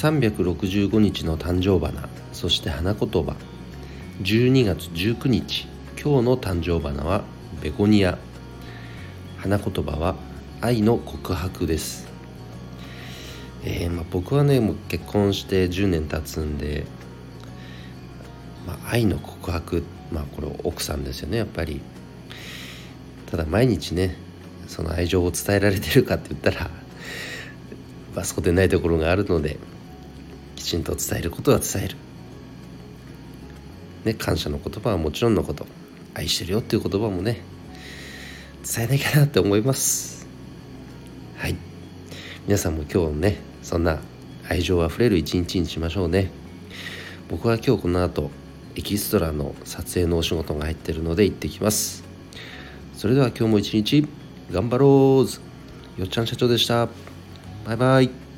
365日の誕生花そして花言葉。12月19日今日の誕生花はベゴニア。花言葉は愛の告白です。えーまあ、僕はねもう結婚して10年経つんで、まあ、愛の告白まあこれ奥さんですよねやっぱり。ただ毎日ねその愛情を伝えられてるかって言ったら、まあ、そうでないところがあるのできちんと伝えることは伝える、ね、感謝の言葉はもちろんのこと。愛してるよっていう言葉もね伝えなきゃなって思います。はい。皆さんも今日ねそんな愛情あふれる一日にしましょうね。僕は今日この後エキストラの撮影のお仕事が入ってるので行ってきます。それでは今日も一日頑張ろう。よっちゃん社長でした。バイバイ。